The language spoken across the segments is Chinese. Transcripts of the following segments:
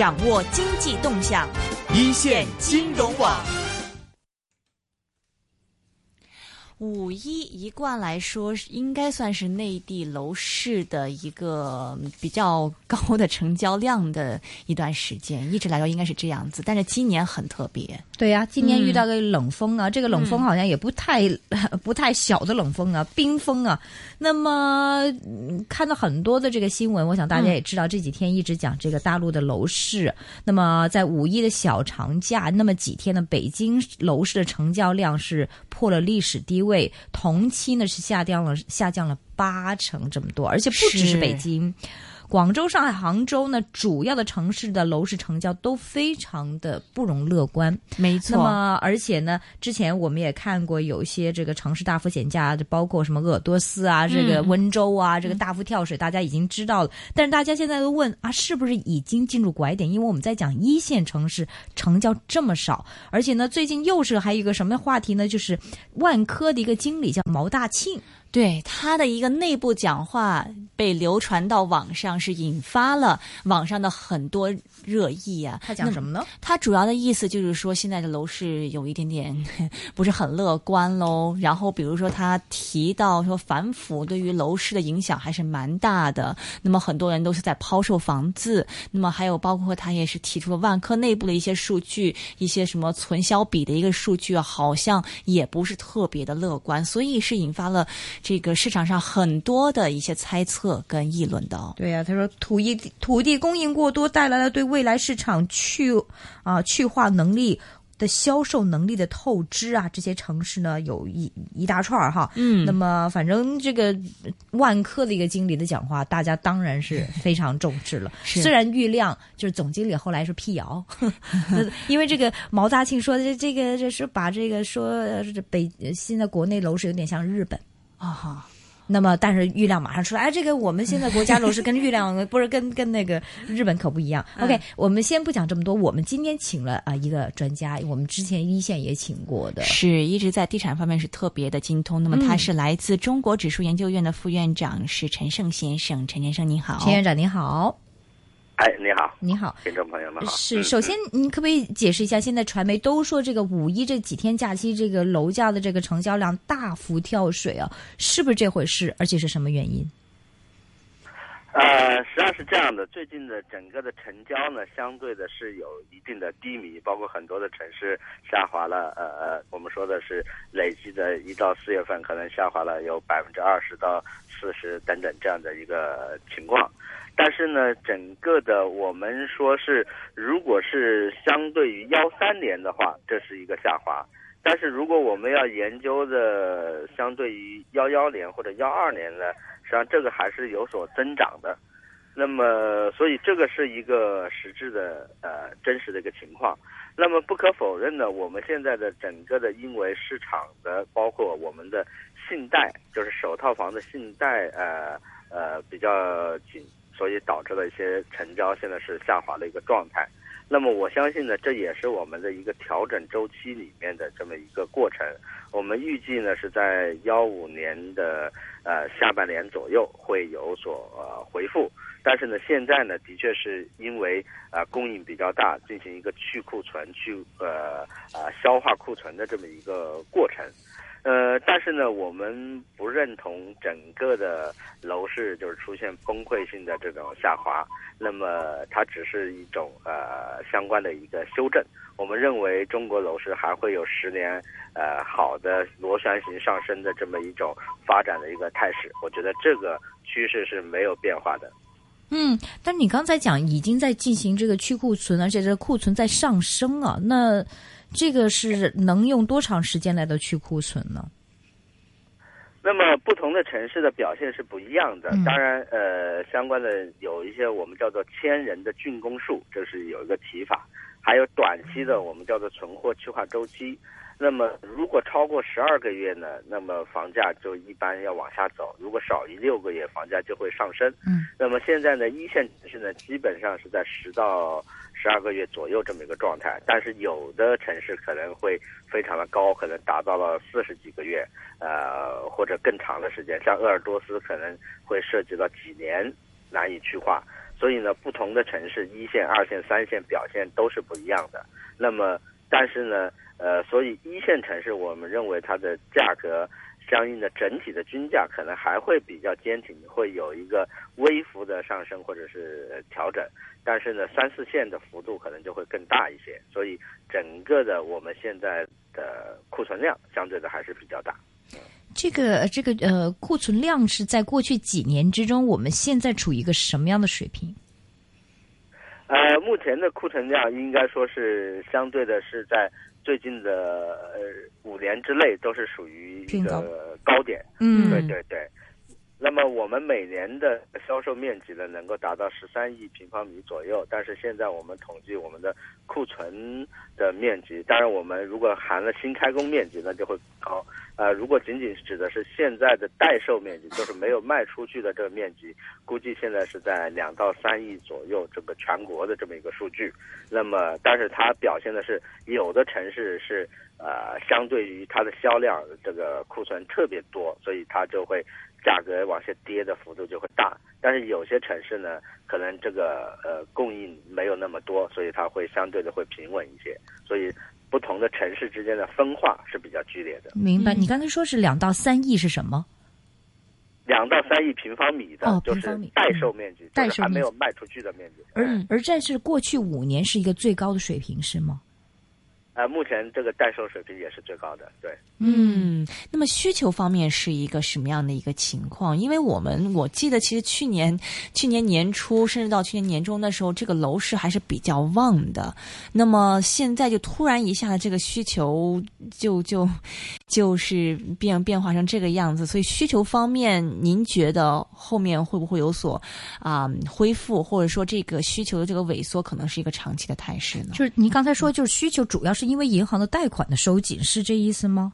掌握经济动向，一线金融网。五一一贯来说，应该算是内地楼市的一个比较高的成交量的一段时间，一直来说应该是这样子。但是今年很特别，对呀、今年遇到个冷风啊，这个冷风好像也不太、不太小的冷风啊，冰风啊。那么、嗯看到很多的这个新闻，我想大家也知道，这几天一直讲这个大陆的楼市。那么在五一的小长假那么几天呢，北京楼市的成交量是破了历史低位，同期呢是下降了下降了八成这么多，而且不只是是北京。广州、上海、杭州呢，主要的城市的楼市成交都非常的不容乐观。没错那么，而且呢，之前我们也看过有一些这个城市大幅减价，包括什么鄂尔多斯啊、这个温州啊，这个大幅跳水，大家已经知道了。但是大家现在都问啊，是不是已经进入拐点？因为我们在讲一线城市成交这么少，而且呢，最近又是还有一个什么话题呢？就是万科的一个经理叫毛大庆。对他的一个内部讲话被流传到网上，是引发了网上的很多热议啊。他讲什么呢？他主要的意思就是说，现在的楼市有一点点 不是很乐观喽。然后，比如说他提到说，反腐对于楼市的影响还是蛮大的。那么，很多人都是在抛售房子。那么，还有包括他也是提出了万科内部的一些数据，一些什么存销比的一个数据啊，好像也不是特别的乐观，所以是引发了这个市场上很多的一些猜测跟议论的哦。对呀、他说土地土地供应过多带来了对未来市场去啊去化能力。的销售能力的透支啊，这些城市呢有一一大串儿哈，嗯那么反正这个万科的一个经理的讲话，大家当然是非常重视了。是虽然郁亮就是总经理后来是辟谣，因为这个毛大庆说的这个这是把这个说北现在国内楼市有点像日本。啊哈。那么，但是月亮马上出来，哎，这个我们现在国家楼市跟月亮 不是跟跟那个日本可不一样。OK，我们先不讲这么多，我们今天请了啊、一个专家，我们之前一线也请过的，是一直在地产方面是特别的精通。那么他是来自中国指数研究院的副院长，是陈胜先生。陈先生您好，陈院长您好，哎，你好，你好。听众朋友们好。是，嗯首先您可不可以解释一下，现在传媒都说这个五一这几天假期，这个楼价的这个成交量大幅跳水啊，是不是这回事？而且是什么原因？呃，实际上是这样的，最近的整个的成交呢，相对的是有一定的低迷，包括很多的城市下滑了。呃，我们说的是累计的一到四月份可能下滑了有百分之二十到四十等等这样的一个情况。但是呢，整个的我们说是，如果是相对于幺三年的话，这是一个下滑。但是如果我们要研究的相对于幺幺年或者幺二年呢，实际上这个还是有所增长的。那么，所以这个是一个实质的呃真实的一个情况。那么不可否认呢，我们现在的整个的因为市场的包括我们的信贷，就是首套房的信贷呃呃比较紧，所以导致了一些成交现在是下滑的一个状态。那么我相信呢，这也是我们的一个调整周期里面的这么一个过程。我们预计呢是在幺五年的呃下半年左右会有所呃回复，但是呢现在呢的确是因为啊、呃供应比较大，进行一个去库存、去呃啊、消化库存的这么一个过程。呃，但是呢，我们不认同整个的楼市就是出现崩溃性的这种下滑，那么它只是一种呃相关的一个修正。我们认为中国楼市还会有十年呃好的螺旋形上升的这么一种发展的一个态势，我觉得这个趋势是没有变化的。嗯，但你刚才讲已经在进行这个去库存，而且这个库存在上升啊，那这个是能用多长时间来的去库存呢？那么不同的城市的表现是不一样的嗯。当然，呃，相关的有一些我们叫做千人的竣工数，这是有一个提法。还有短期的我们叫做存货去化周期。那么如果超过十二个月呢，那么房价就一般要往下走；如果少于六个月，房价就会上升。嗯，那么现在呢，一线城市呢，基本上是在十到十二个月左右这么一个状态，但是有的城市可能会非常的高，可能达到了四十几个月，呃，或者更长的时间，像鄂尔多斯可能会涉及到几年难以去化。所以呢，不同的城市一线、二线、三线表现都是不一样的。那么，但是呢，呃，所以一线城市我们认为它的价格相应的整体的均价可能还会比较坚挺，会有一个微幅的上升或者是调整。但是呢，三四线的幅度可能就会更大一些。所以，整个的我们现在的库存量相对的还是比较大。这个这个呃，库存量是在过去几年之中，我们现在处于一个什么样的水平？呃，目前的库存量应该说是相对的是在最近的呃五年之内都是属于一个高点。嗯，对对对。那么我们每年的销售面积呢，能够达到十三亿平方米左右。但是现在我们统计我们的库存的面积，当然我们如果含了新开工面积，那就会高。呃，如果仅仅指的是现在的待售面积，就是没有卖出去的这个面积，估计现在是在两到三亿左右，这个全国的这么一个数据。那么，但是它表现的是有的城市是呃，相对于它的销量，这个库存特别多，所以它就会。价格往下跌的幅度就会大，但是有些城市呢，可能这个呃供应没有那么多，所以它会相对的会平稳一些。所以不同的城市之间的分化是比较剧烈的。明白？你刚才说是两到三亿是什么？两到三亿平方米的，哦就是待售面积，就是还没有卖出去的面积。而而这是过去五年是一个最高的水平，是吗？呃，目前这个代售水平也是最高的，对。嗯，那么需求方面是一个什么样的一个情况？因为我们我记得，其实去年去年年初，甚至到去年年中的时候，这个楼市还是比较旺的。那么现在就突然一下，这个需求就就就是变变化成这个样子。所以需求方面，您觉得后面会不会有所啊恢复，或者说这个需求的这个萎缩，可能是一个长期的态势呢？就是您刚才说，就是需求主要是。是因为银行的贷款的收紧，是这意思吗？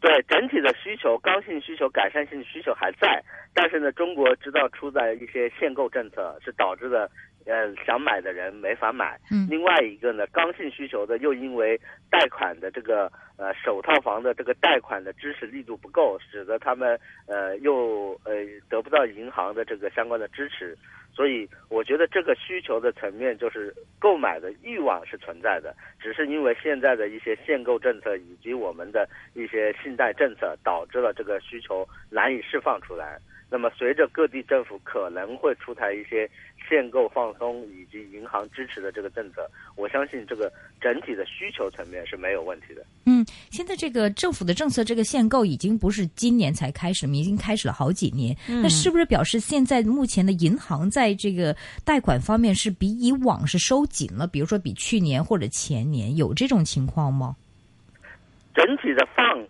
对，整体的需求、刚性需求、改善性需求还在，但是呢，中国知道出在一些限购政策，是导致的，呃，想买的人没法买。嗯。另外一个呢，刚性需求的又因为贷款的这个呃首套房的这个贷款的支持力度不够，使得他们呃又呃得不到银行的这个相关的支持。所以我觉得这个需求的层面就是购买的欲望是存在的，只是因为现在的一些限购政策以及我们的一些信贷政策导致了这个需求难以释放出来。那么随着各地政府可能会出台一些。限购放松以及银行支持的这个政策，我相信这个整体的需求层面是没有问题的。嗯，现在这个政府的政策，这个限购已经不是今年才开始，已经开始了好几年。那是不是表示现在目前的银行在这个贷款方面是比以往是收紧了？比如说比去年或者前年有这种情况吗？整体的放。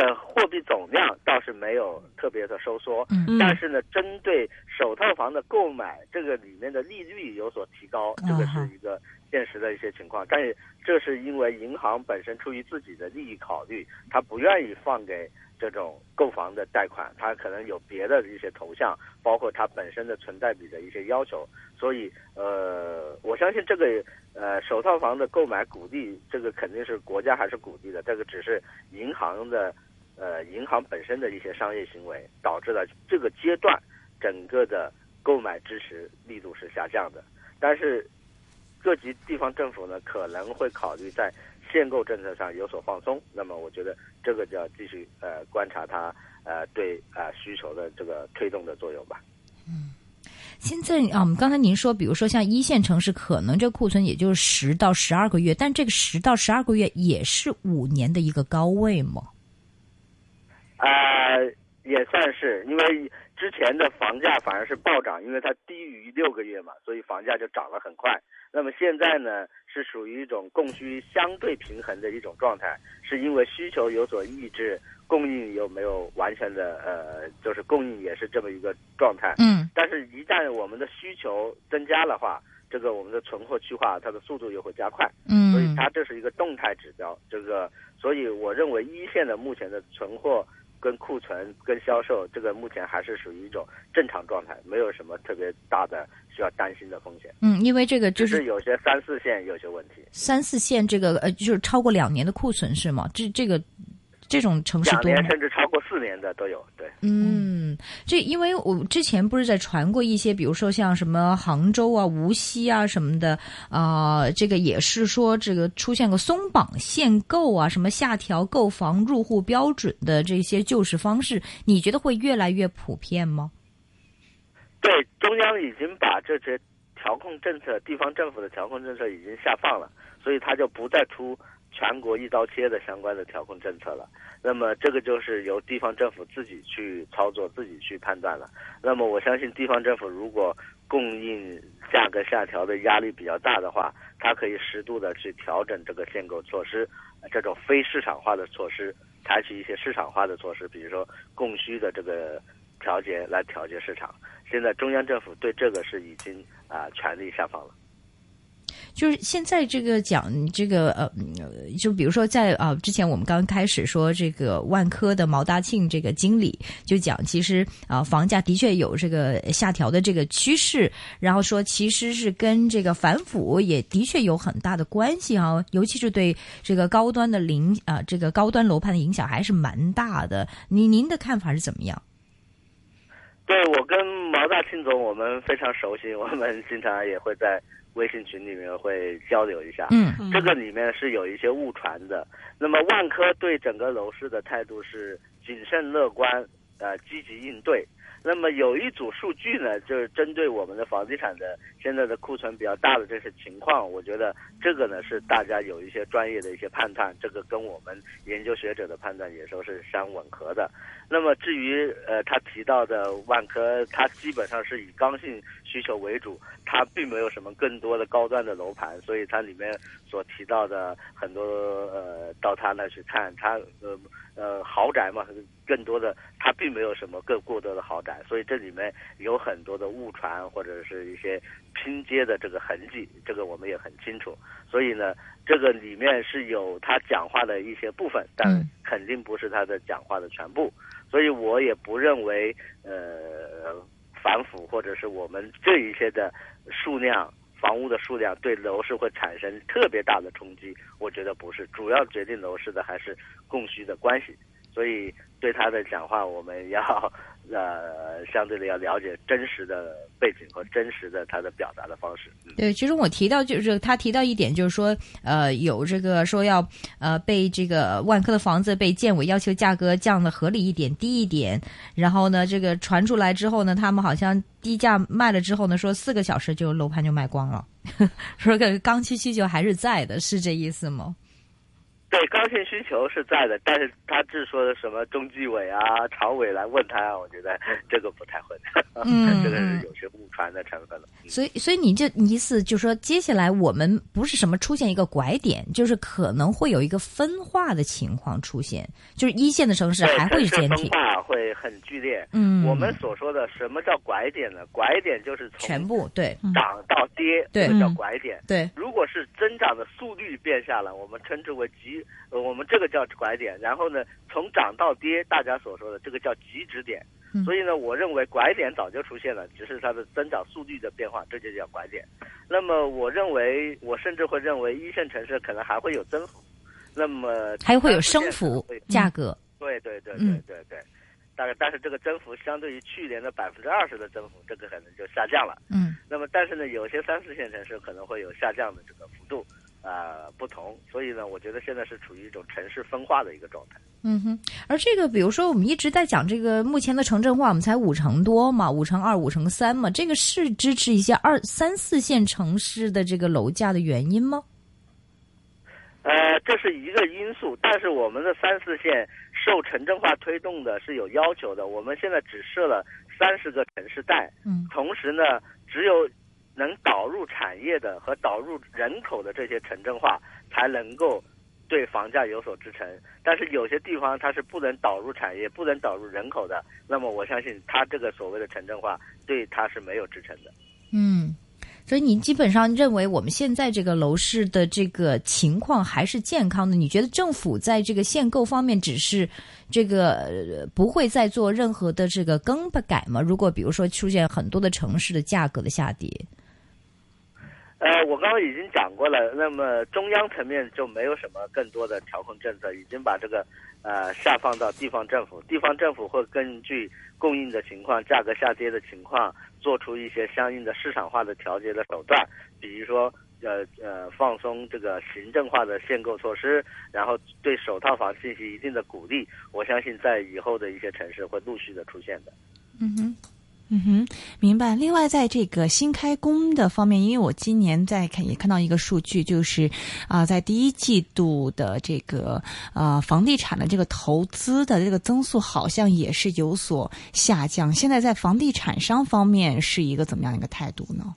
的货币总量倒是没有特别的收缩，但是呢，针对首套房的购买，这个里面的利率有所提高，这个是一个现实的一些情况。但是这是因为银行本身出于自己的利益考虑，他不愿意放给这种购房的贷款，他可能有别的一些投向，包括它本身的存贷比的一些要求。所以，呃，我相信这个呃首套房的购买鼓励，这个肯定是国家还是鼓励的，这个只是银行的。呃，银行本身的一些商业行为导致了这个阶段整个的购买支持力度是下降的。但是各级地方政府呢可能会考虑在限购政策上有所放松。那么我觉得这个就要继续呃观察它呃对啊需求的这个推动的作用吧。嗯，现在啊，我们刚才您说，比如说像一线城市，可能这库存也就是十到十二个月，但这个十到十二个月也是五年的一个高位吗？啊，也算是，因为之前的房价反而是暴涨，因为它低于六个月嘛，所以房价就涨了很快。那么现在呢，是属于一种供需相对平衡的一种状态，是因为需求有所抑制，供应又没有完全的呃，就是供应也是这么一个状态。嗯。但是，一旦我们的需求增加的话，这个我们的存货去化它的速度又会加快。嗯。所以它这是一个动态指标。这个，所以我认为一线的目前的存货。跟库存、跟销售，这个目前还是属于一种正常状态，没有什么特别大的需要担心的风险。嗯，因为这个就是有些三四线有些问题。三四线这个呃，就是超过两年的库存是吗？这这个这种城市多吗年？甚至超过四年的都有。对，嗯，这因为我之前不是在传过一些，比如说像什么杭州啊、无锡啊什么的，啊、这个也是说这个出现个松绑限购啊，什么下调购房入户标准的这些救市方式，你觉得会越来越普遍吗？对，中央已经把这些调控政策、地方政府的调控政策已经下放了，所以它就不再出全国一刀切的相关的调控政策了。那么这个就是由地方政府自己去操作、自己去判断了。那么我相信地方政府如果供应价格下调的压力比较大的话，它可以适度的去调整这个限购措施，这种非市场化的措施，采取一些市场化的措施，比如说供需的这个调节来调节市场。现在中央政府对这个是已经啊、全力下放了。就是现在这个讲这个呃，就比如说在啊、之前我们刚开始说这个万科的毛大庆这个经理就讲，其实啊、房价的确有这个下调的这个趋势，然后说其实是跟这个反腐也的确有很大的关系啊，尤其是对这个高端的零啊、这个高端楼盘的影响还是蛮大的。您您的看法是怎么样？对我跟毛大庆总我们非常熟悉，我们经常也会在微信群里面会交流一下。嗯这个里面是有一些误传的。那么万科对整个楼市的态度是谨慎乐观，呃，积极应对。那么有一组数据呢，就是针对我们的房地产的现在的库存比较大的这些情况，我觉得这个呢是大家有一些专业的一些判断，这个跟我们研究学者的判断也都是相吻合的。那么至于呃他提到的万科，它基本上是以刚性需求为主，它并没有什么更多的高端的楼盘，所以它里面所提到的很多呃到他那去看，他呃呃豪宅嘛，更多的它并没有什么更过多的豪宅，所以这里面有很多的误传或者是一些拼接的这个痕迹，这个我们也很清楚。所以呢，这个里面是有他讲话的一些部分，但嗯肯定不是他的讲话的全部。所以我也不认为呃反腐或者是我们这一些的数量。房屋的数量对楼市会产生特别大的冲击，我觉得不是，主要决定楼市的还是供需的关系。所以对他的讲话，我们要 呃相对的要了解真实的背景和真实的他的表达的方式。对，其实我提到就是他提到一点，就是说，呃，有这个说要呃被这个万科的房子被建委要求价格降的合理一点、低一点，然后呢，这个传出来之后呢，他们好像低价卖了之后呢，说四个小时就楼盘就卖光了，说个刚需需求还是在的，是这意思吗？对，刚性需求是在的，但是他只说的什么中纪委啊、常委来问他，我觉得这个不太会，嗯这个是有些误传的成分了。嗯所以，所以你这意思就是说，接下来我们不是什么出现一个拐点，就是可能会有一个分化的情况出现，就是一线的城市还会是城市分化会很剧烈。嗯，我们所说的什么叫拐点呢？拐点就是从全部对涨到跌，对这个叫嗯拐点。对，如果是增长的速率变下来，我们称之为极，呃，我们这个叫拐点。然后呢，从涨到跌，大家所说的这个叫极值点。嗯所以呢，我认为拐点早就出现了，只是它的增长速率的变化，这就叫拐点。那么，我认为，我甚至会认为一线城市可能还会有增幅。那么还会有升幅价格，对对对对嗯对对，大概但是这个增幅相对于去年的百分之二十的增幅，这个可能就下降了。嗯那么但是呢，有些三四线城市可能会有下降的这个幅度，啊、不同。所以呢，我觉得现在是处于一种城市分化的一个状态。嗯哼。而这个，比如说我们一直在讲这个目前的城镇化，我们才五成多嘛，五成二、五成三嘛，这个是支持一些二三四线城市的这个楼价的原因吗？呃，这是一个因素，但是我们的三四线受城镇化推动的是有要求的，我们现在只设了三十个城市带，嗯同时呢，只有能导入产业的和导入人口的这些城镇化，才能够对房价有所支撑。但是有些地方它是不能导入产业、不能导入人口的，那么我相信它这个所谓的城镇化对它是没有支撑的。嗯。所以你基本上认为我们现在这个楼市的这个情况还是健康的？你觉得政府在这个限购方面只是这个、不会再做任何的这个更不改吗？如果比如说出现很多的城市的价格的下跌，呃，我刚刚已经讲过了，那么中央层面就没有什么更多的调控政策，已经把这个呃下放到地方政府，地方政府会根据供应的情况、价格下跌的情况，做出一些相应的市场化的调节的手段，比如说呃呃放松这个行政化的限购措施，然后对首套房进行一定的鼓励。我相信在以后的一些城市会陆续的出现的。嗯哼。嗯哼，明白。另外，在这个新开工的方面，因为我今年在看也看到一个数据，就是啊、在第一季度的这个啊房地产的这个投资的这个增速好像也是有所下降。现在在房地产商方面是一个怎么样的一个态度呢？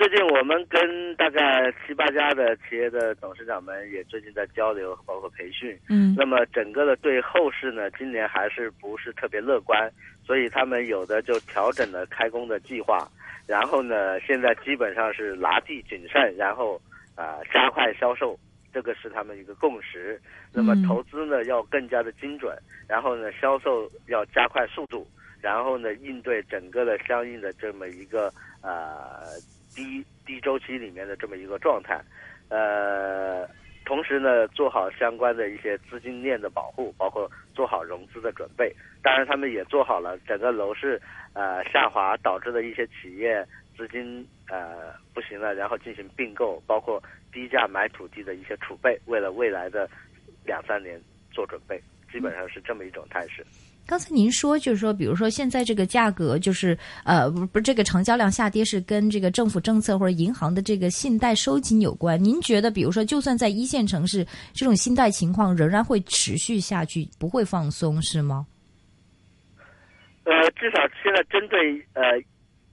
最近我们跟大概七八家的企业的董事长们也最近在交流，包括培训。嗯那么整个的对后市呢，今年还是不是特别乐观，所以他们有的就调整了开工的计划，然后呢，现在基本上是拿地谨慎，然后啊、呃加快销售，这个是他们一个共识。那么嗯投资呢要更加的精准，然后呢销售要加快速度，然后呢应对整个的相应的这么一个呃低低周期里面的这么一个状态，呃。同时呢，做好相关的一些资金链的保护，包括做好融资的准备。当然，他们也做好了整个楼市呃下滑导致的一些企业资金呃不行了，然后进行并购，包括低价买土地的一些储备，为了未来的两三年做准备，基本上是这么一种态势。刚才您说，就是说，比如说现在这个价格，就是呃，不不，这个成交量下跌是跟这个政府政策或者银行的这个信贷收紧有关。您觉得，比如说，就算在一线城市，这种信贷情况仍然会持续下去，不会放松，是吗？呃，至少现在针对呃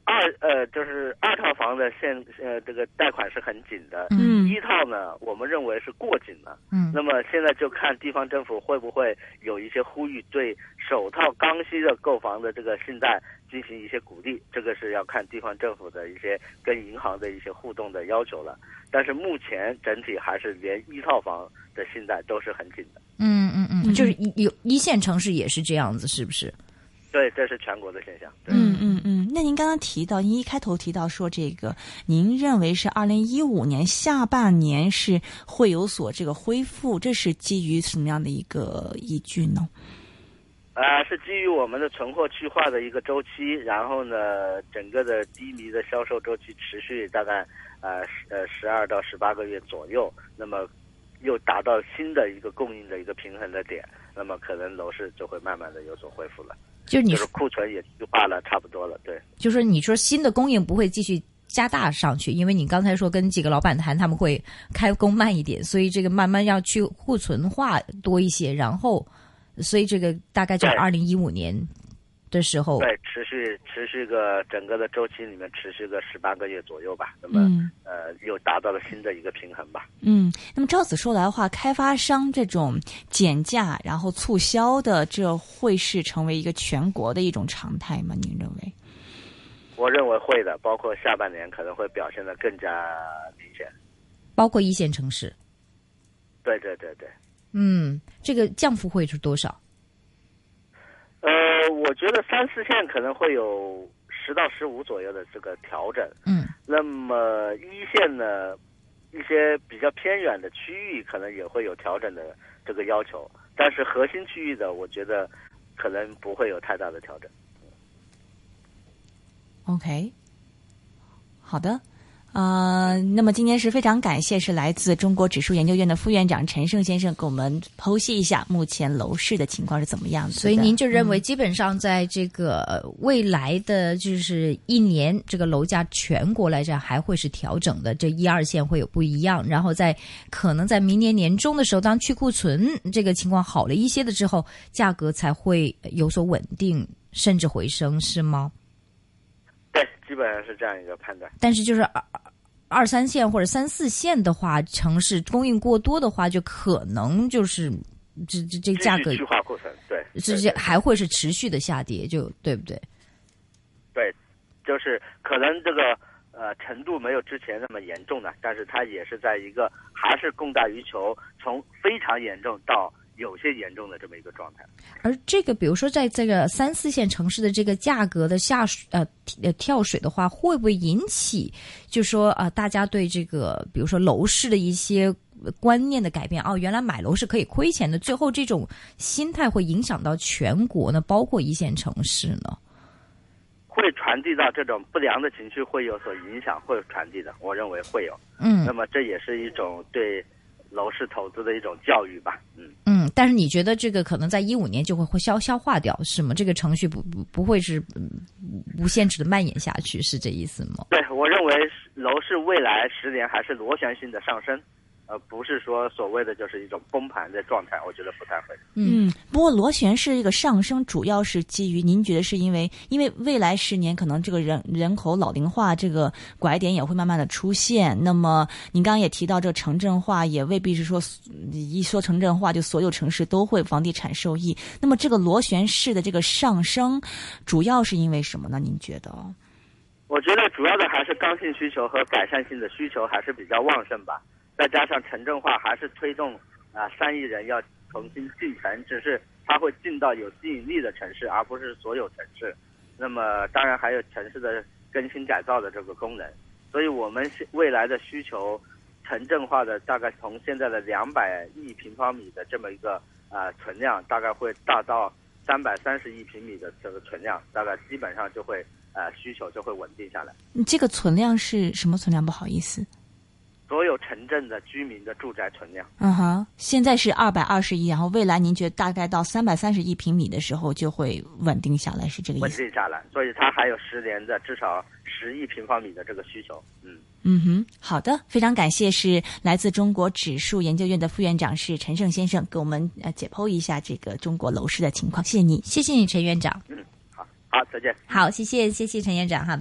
二呃就是二套房的现呃这个贷款是很紧的，嗯一套呢我们认为是过紧了。嗯那么现在就看地方政府会不会有一些呼吁，对首套刚需的购房的这个信贷进行一些鼓励，这个是要看地方政府的一些跟银行的一些互动的要求了。但是目前整体还是连一套房的信贷都是很紧的。嗯嗯嗯，就是一有一线城市也是这样子，是不是？对，这是全国的现象。对。嗯嗯嗯，那您刚刚提到，您一开头提到说这个，您认为是二零一五年下半年是会有所这个恢复，这是基于什么样的一个依据呢？呃，是基于我们的存货去化的一个周期，然后呢，整个的低迷的销售周期持续大概呃十呃十二到十八个月左右，那么又达到新的一个供应的一个平衡的点，那么可能楼市就会慢慢的有所恢复了，就是你就是库存也就罢了差不多了，对。就是你说新的供应不会继续加大上去，因为你刚才说跟几个老板谈，他们会开工慢一点，所以这个慢慢要去库存化多一些，然后，所以这个大概在对二零一五年的时候，对，持续持续个整个的周期里面持续个十八个月左右吧，那么、嗯呃又达到了新的一个平衡吧。嗯，那么照此说来的话，开发商这种减价然后促销的，这会是成为一个全国的一种常态吗？您认为？我认为会的，包括下半年可能会表现的更加明显。包括一线城市，对对对对。嗯，这个降幅会是多少？呃，我觉得三四线可能会有十到十五左右的这个调整。嗯那么一线呢，一些比较偏远的区域可能也会有调整的这个要求，但是核心区域的，我觉得可能不会有太大的调整。OK，好的。呃，那么今天是非常感谢，是来自中国指数研究院的副院长陈胜先生给我们剖析一下目前楼市的情况是怎么样的。所以您就认为，基本上在这个未来的就是一年，这个楼价全国来讲还会是调整的，这一二线会有不一样。然后在可能在明年年中的时候，当去库存这个情况好了一些的之后，价格才会有所稳定，甚至回升，是吗？对，基本上是这样一个判断。但是就是二二三线或者三四线的话，城市供应过多的话，就可能就是这这这价格去化库存，对，这对对这还会是持续的下跌，就对不对？对，就是可能这个呃程度没有之前那么严重的，但是它也是在一个还是供大于求，从非常严重到有些严重的这么一个状态。而这个，比如说在这个三四线城市的这个价格的下水呃呃跳水的话，会不会引起，就说啊、呃大家对这个比如说楼市的一些观念的改变？哦，原来买楼是可以亏钱的，最后这种心态会影响到全国呢，包括一线城市呢？会传递到这种不良的情绪，会有所影响，会传递的。我认为会有。嗯那么这也是一种对楼市投资的一种教育吧。嗯，嗯，但是你觉得这个可能在一五年就会会消消化掉，是吗？这个程序不不不会是嗯无限制的蔓延下去，是这意思吗？对我认为楼市未来十年还是螺旋性的上升，呃，不是说所谓的就是一种崩盘的状态，我觉得不太会。嗯，不过螺旋式一个上升，主要是基于您觉得是因为，因为未来十年可能这个人人口老龄化这个拐点也会慢慢的出现。那么您刚刚也提到，这城镇化也未必是说一说城镇化就所有城市都会房地产受益。那么这个螺旋式的这个上升，主要是因为什么呢？您觉得？我觉得主要的还是刚性需求和改善性的需求还是比较旺盛吧，再加上城镇化还是推动啊、三亿人要重新进城，只是它会进到有吸引力的城市，而不是所有城市。那么当然还有城市的更新改造的这个功能，所以我们未来的需求城镇化的大概从现在的两百亿平方米的这么一个啊、存量，大概会大到三百三十亿平米的这个存量，大概基本上就会呃需求就会稳定下来。你这个存量是什么存量？不好意思，所有城镇的居民的住宅存量，嗯哼，现在是二百二十亿，然后未来您觉得大概到三百三十亿平米的时候就会稳定下来，是这个意思稳？定下来，所以它还有十年的至少十亿平方米的这个需求。嗯，嗯哼，好的，非常感谢，是来自中国指数研究院的副院长是陈胜先生，给我们呃解剖一下这个中国楼市的情况。谢谢你。谢谢你，陈院长。嗯好，好再见。好，谢谢谢谢陈院长哈。